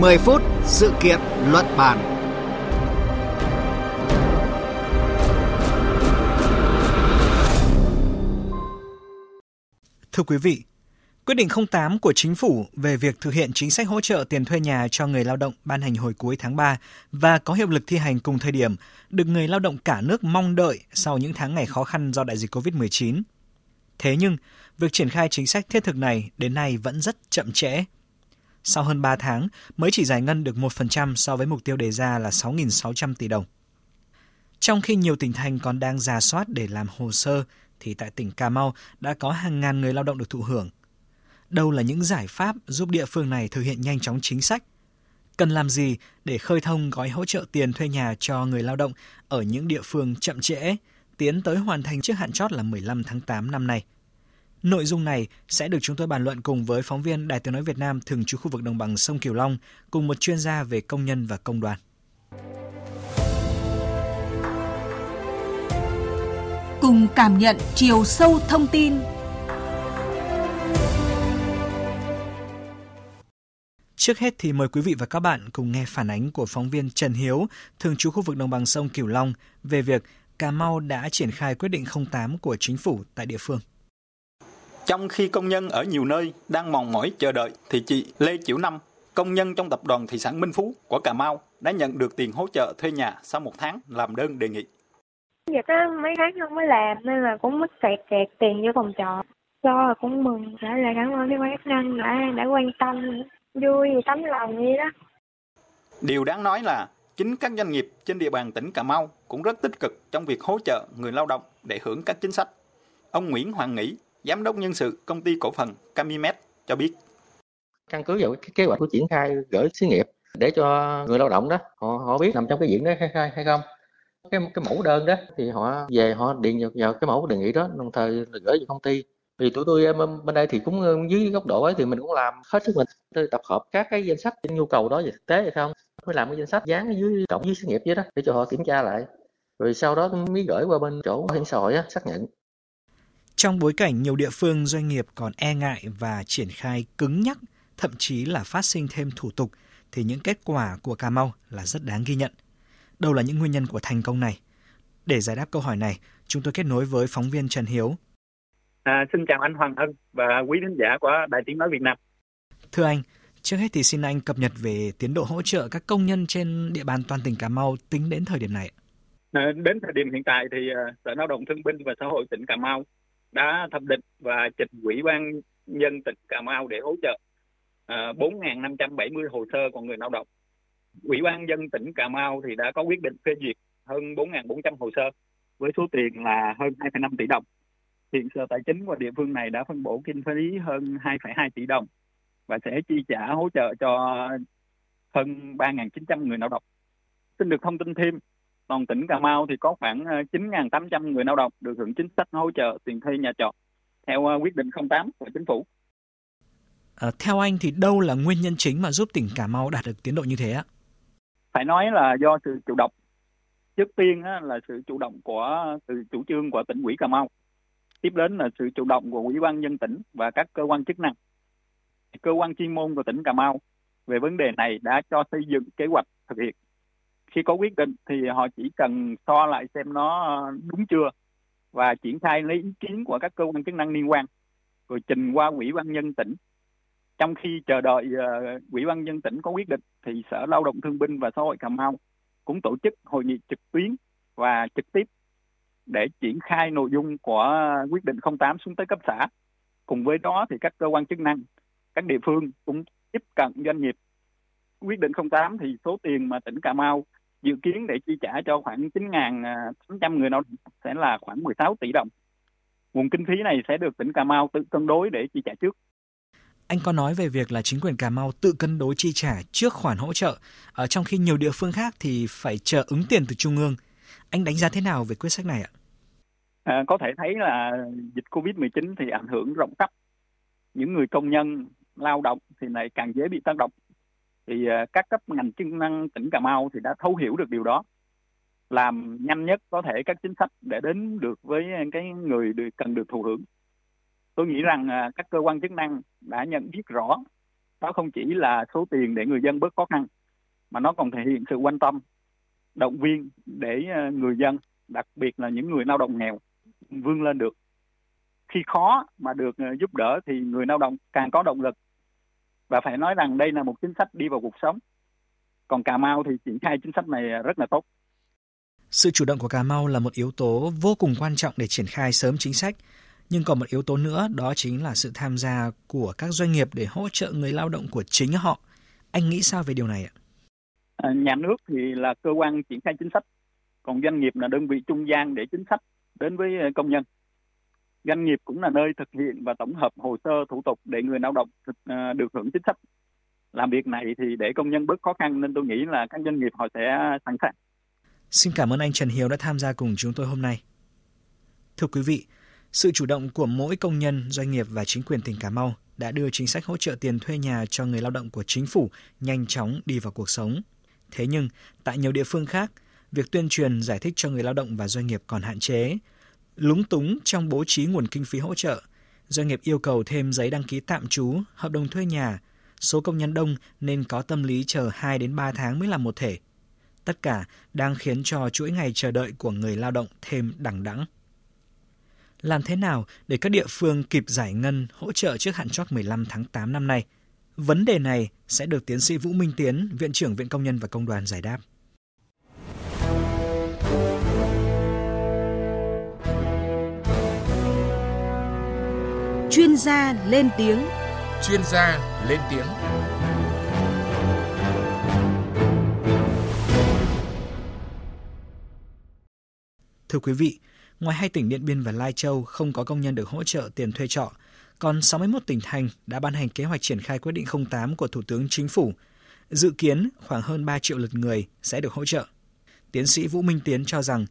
10 phút sự kiện luận bàn. Thưa quý vị, Quyết định 08 của chính phủ về việc thực hiện chính sách hỗ trợ tiền thuê nhà cho người lao động ban hành hồi cuối tháng 3 và có hiệu lực thi hành cùng thời điểm được người lao động cả nước mong đợi sau những tháng ngày khó khăn do đại dịch COVID-19. Thế nhưng, việc triển khai chính sách thiết thực này đến nay vẫn rất chậm trễ. Sau hơn 3 tháng mới chỉ giải ngân được 1% so với mục tiêu đề ra là 6.600 tỷ đồng. Trong khi nhiều tỉnh thành còn đang giả soát để làm hồ sơ, thì tại tỉnh Cà Mau đã có hàng ngàn người lao động được thụ hưởng. Đâu là những giải pháp giúp địa phương này thực hiện nhanh chóng chính sách? Cần làm gì để khơi thông gói hỗ trợ tiền thuê nhà cho người lao động ở những địa phương chậm trễ, tiến tới hoàn thành trước hạn chót là 15 tháng 8 năm nay? Nội dung này sẽ được chúng tôi bàn luận cùng với phóng viên Đài Tiếng Nói Việt Nam thường trú khu vực đồng bằng sông Kiều Long cùng một chuyên gia về công nhân và công đoàn. Cùng cảm nhận chiều sâu thông tin Trước hết thì mời quý vị và các bạn cùng nghe phản ánh của phóng viên Trần Hiếu, thường trú khu vực đồng bằng sông Cửu Long về việc Cà Mau đã triển khai quyết định 08 của chính phủ tại địa phương. Trong khi công nhân ở nhiều nơi đang mòn mỏi chờ đợi, thì chị Lê Chiểu Năm, công nhân trong tập đoàn thị sản Minh Phú của Cà Mau đã nhận được tiền hỗ trợ thuê nhà sau một tháng làm đơn đề nghị. Dịch á, mấy tháng không mới làm nên là cũng mất kẹt kẹt tiền cho phòng trọ. Do là cũng mừng, đã là cảm ơn cái quán năng đã đã quan tâm, vui tấm lòng vậy đó. Điều đáng nói là chính các doanh nghiệp trên địa bàn tỉnh Cà Mau cũng rất tích cực trong việc hỗ trợ người lao động để hưởng các chính sách. Ông Nguyễn Hoàng Nghĩ, Giám đốc nhân sự công ty cổ phần Camimed cho biết. Căn cứ vào cái kế hoạch của triển khai gửi xí nghiệp để cho người lao động đó họ họ biết nằm trong cái diện đó hay, hay, hay không. Cái cái mẫu đơn đó thì họ về họ điền vào, vào cái mẫu đề nghị đó đồng thời gửi về công ty. Vì tụi tôi bên đây thì cũng ờ, dưới góc độ ấy thì mình cũng làm hết sức mình. Tôi tập hợp các cái danh sách nhu cầu đó về thực tế hay không mới làm cái danh sách dán dưới cổng dưới xí nghiệp dưới đó để cho họ kiểm tra lại. Rồi sau đó mới gửi qua bên chỗ bảo hiểm xã hội á, xác nhận trong bối cảnh nhiều địa phương doanh nghiệp còn e ngại và triển khai cứng nhắc, thậm chí là phát sinh thêm thủ tục, thì những kết quả của Cà Mau là rất đáng ghi nhận. Đâu là những nguyên nhân của thành công này? Để giải đáp câu hỏi này, chúng tôi kết nối với phóng viên Trần Hiếu. À, xin chào anh Hoàng Ân và quý khán giả của Đài Tiếng Nói Việt Nam. Thưa anh, trước hết thì xin anh cập nhật về tiến độ hỗ trợ các công nhân trên địa bàn toàn tỉnh Cà Mau tính đến thời điểm này. À, đến thời điểm hiện tại thì uh, Sở Lao động Thương binh và Xã hội tỉnh Cà Mau đã thẩm định và trình Ủy ban nhân tỉnh Cà Mau để hỗ trợ à, uh, 4.570 hồ sơ của người lao động. Ủy ban dân tỉnh Cà Mau thì đã có quyết định phê duyệt hơn 4.400 hồ sơ với số tiền là hơn 2,5 tỷ đồng. Hiện Sở Tài chính của địa phương này đã phân bổ kinh phí hơn 2,2 tỷ đồng và sẽ chi trả hỗ trợ cho hơn 3.900 người lao động. Xin được thông tin thêm, toàn tỉnh Cà Mau thì có khoảng 9.800 ờ, người lao động được hưởng chính sách hỗ trợ tiền thuê nhà trọ theo ờ, quyết định 08 của chính phủ. À, theo anh thì đâu là nguyên nhân chính mà giúp tỉnh Cà Mau đạt được tiến độ như thế ạ? Phải nói là do sự chủ động. Trước tiên á, là sự chủ động của sự chủ trương của tỉnh ủy Cà Mau. Tiếp đến là sự chủ động của ủy ban nhân tỉnh và các cơ quan chức năng. Cơ quan chuyên môn của tỉnh Cà Mau về vấn đề này đã cho xây dựng kế hoạch thực hiện khi có quyết định thì họ chỉ cần so lại xem nó đúng chưa và triển khai lấy ý kiến của các cơ quan chức năng liên quan rồi trình qua ủy ban nhân tỉnh. Trong khi chờ đợi uh, ủy ban nhân tỉnh có quyết định thì sở lao động thương binh và xã hội cà mau cũng tổ chức hội nghị trực tuyến và trực tiếp để triển khai nội dung của quyết định 08 xuống tới cấp xã. Cùng với đó thì các cơ quan chức năng các địa phương cũng tiếp cận doanh nghiệp. Quyết định 08 thì số tiền mà tỉnh Cà Mau dự kiến để chi trả cho khoảng 9.800 người lao động sẽ là khoảng 16 tỷ đồng. Nguồn kinh phí này sẽ được tỉnh Cà Mau tự cân đối để chi trả trước. Anh có nói về việc là chính quyền Cà Mau tự cân đối chi trả trước khoản hỗ trợ, ở trong khi nhiều địa phương khác thì phải chờ ứng tiền từ trung ương. Anh đánh giá thế nào về quyết sách này ạ? À, có thể thấy là dịch Covid-19 thì ảnh hưởng rộng khắp. Những người công nhân lao động thì này càng dễ bị tác động thì ờ, các cấp ngành chức năng tỉnh Cà Mau thì đã thấu hiểu được điều đó làm nhanh nhất có thể các chính sách để đến được với ờ, cái người được, cần được thụ hưởng tôi nghĩ rằng ờ, các cơ quan chức năng đã nhận biết rõ Đó không chỉ là số tiền để người dân bớt khó khăn, mà nó còn thể hiện sự quan tâm, động viên để người dân, đặc biệt là những người lao động nghèo vươn lên được. Khi khó mà được giúp đỡ thì người lao động càng có động lực. Và phải nói rằng đây là một chính sách đi vào cuộc sống. Còn Cà Mau thì triển khai chính sách này rất là tốt. Sự chủ động của Cà Mau là một yếu tố vô cùng quan trọng để triển khai sớm chính sách. Nhưng còn một yếu tố nữa đó chính là sự tham gia của các doanh nghiệp để hỗ trợ người lao động của chính họ. Anh nghĩ sao về điều này ạ? À, nhà nước thì là cơ quan triển khai chính sách, còn doanh nghiệp là đơn vị trung gian để chính sách đến với công nhân. Doanh nghiệp cũng là nơi thực hiện và tổng hợp hồ sơ thủ tục để người lao động à, được hưởng chính sách. Làm việc này thì để công nhân bớt khó khăn nên tôi nghĩ là các doanh nghiệp họ sẽ sẵn sàng. Xin cảm ơn anh Trần Hiếu đã tham gia cùng chúng tôi hôm nay. Thưa quý vị, sự chủ động của mỗi công nhân, doanh nghiệp và chính quyền tỉnh Cà Mau đã đưa chính sách hỗ trợ tiền thuê nhà cho người lao động của chính phủ nhanh chóng đi vào cuộc sống. Thế nhưng, tại nhiều địa phương khác, việc tuyên truyền giải thích cho người lao động và doanh nghiệp còn hạn chế. Lúng túng trong bố trí nguồn kinh phí hỗ trợ, doanh nghiệp yêu cầu thêm giấy đăng ký tạm trú, hợp đồng thuê nhà. Số công nhân đông nên có tâm lý chờ 2 đến 3 tháng mới làm một thể. Tất cả đang khiến cho chuỗi ngày chờ đợi của người lao động thêm đằng đẵng. Làm thế nào để các địa phương kịp giải ngân hỗ trợ trước hạn chót 15 tháng 8 năm nay? Vấn đề này sẽ được tiến sĩ Vũ Minh Tiến, Viện trưởng Viện Công nhân và Công đoàn giải đáp. Chuyên gia lên tiếng. Chuyên gia lên tiếng. Thưa quý vị, ngoài hai tỉnh Điện Biên và Lai Châu không có công nhân được hỗ trợ tiền thuê trọ, còn 61 tỉnh thành đã ban hành kế hoạch triển khai quyết định 08 của Thủ tướng Chính phủ. Dự kiến khoảng hơn 3 triệu lượt người sẽ được hỗ trợ. Tiến sĩ Vũ Minh Tiến cho rằng,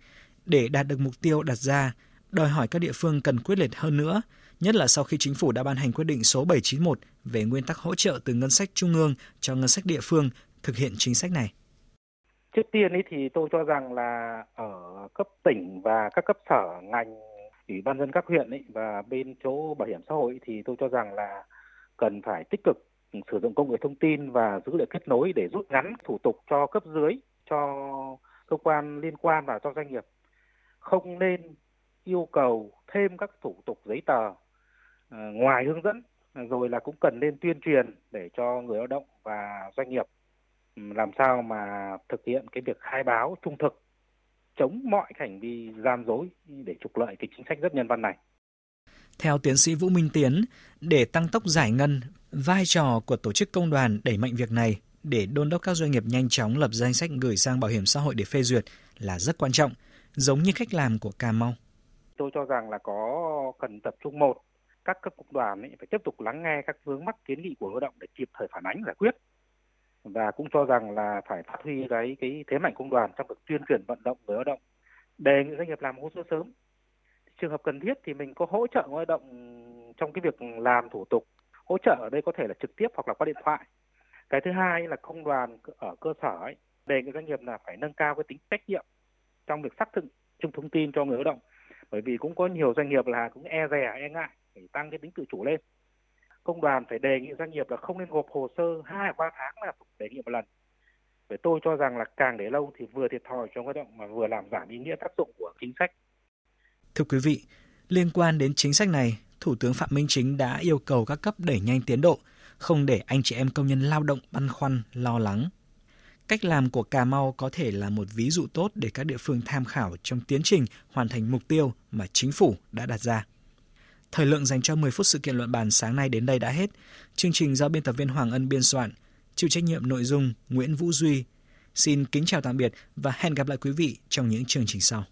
để đạt được mục tiêu đặt ra, đòi hỏi các địa phương cần quyết liệt hơn nữa, nhất là sau khi chính phủ đã ban hành quyết định số 791 về nguyên tắc hỗ trợ từ ngân sách trung ương cho ngân sách địa phương thực hiện chính sách này. Trước tiên ấy thì tôi cho rằng là ở cấp tỉnh và các cấp sở ngành ủy ban dân các huyện ấy và bên chỗ bảo hiểm xã hội thì tôi cho rằng là cần phải tích cực sử dụng công nghệ thông tin và dữ liệu kết nối để rút ngắn thủ tục cho cấp dưới, cho cơ quan liên quan và cho doanh nghiệp. Không nên yêu cầu thêm các thủ tục giấy tờ ngoài hướng dẫn rồi là cũng cần nên tuyên truyền để cho người lao động và doanh nghiệp làm sao mà thực hiện cái việc khai báo trung thực chống mọi hành vi gian dối để trục lợi cái chính sách rất nhân văn này. Theo tiến sĩ Vũ Minh Tiến, để tăng tốc giải ngân, vai trò của tổ chức công đoàn đẩy mạnh việc này để đôn đốc các doanh nghiệp nhanh chóng lập danh sách gửi sang bảo hiểm xã hội để phê duyệt là rất quan trọng, giống như cách làm của Cà Mau. Tôi cho rằng là có cần tập trung một, các cấp công đoàn ấy phải tiếp tục lắng nghe các vướng mắc kiến nghị của lao động để kịp thời phản ánh giải quyết. Và cũng cho rằng là phải phát huy cái cái thế mạnh công đoàn trong việc tuyên truyền vận động người lao động đề nghị doanh nghiệp làm hồ sơ sớm. Trường hợp cần thiết thì mình có hỗ trợ người lao động trong cái việc làm thủ tục. Hỗ trợ ở đây có thể là trực tiếp hoặc là qua điện thoại. Cái thứ hai là công đoàn ở cơ sở ấy, đề nghị doanh nghiệp là phải nâng cao cái tính trách nhiệm trong việc xác thực chung thông tin cho người lao động. Bởi vì cũng có nhiều doanh nghiệp là cũng e rè, e ngại phải tăng cái tính tự chủ lên công đoàn phải đề nghị doanh nghiệp là không nên gộp hồ sơ hai ba tháng là đề nghị một lần bởi tôi cho rằng là càng để lâu thì vừa thiệt thòi cho lao động mà vừa làm giảm ý nghĩa tác dụng của chính sách. Thưa quý vị, liên quan đến chính sách này, Thủ tướng Phạm Minh Chính đã yêu cầu các cấp đẩy nhanh tiến độ, không để anh chị em công nhân lao động băn khoăn, lo lắng. Cách làm của Cà Mau có thể là một ví dụ tốt để các địa phương tham khảo trong tiến trình hoàn thành mục tiêu mà chính phủ đã đặt ra. Thời lượng dành cho 10 phút sự kiện luận bàn sáng nay đến đây đã hết. Chương trình do biên tập viên Hoàng Ân biên soạn, chịu trách nhiệm nội dung Nguyễn Vũ Duy. Xin kính chào tạm biệt và hẹn gặp lại quý vị trong những chương trình sau.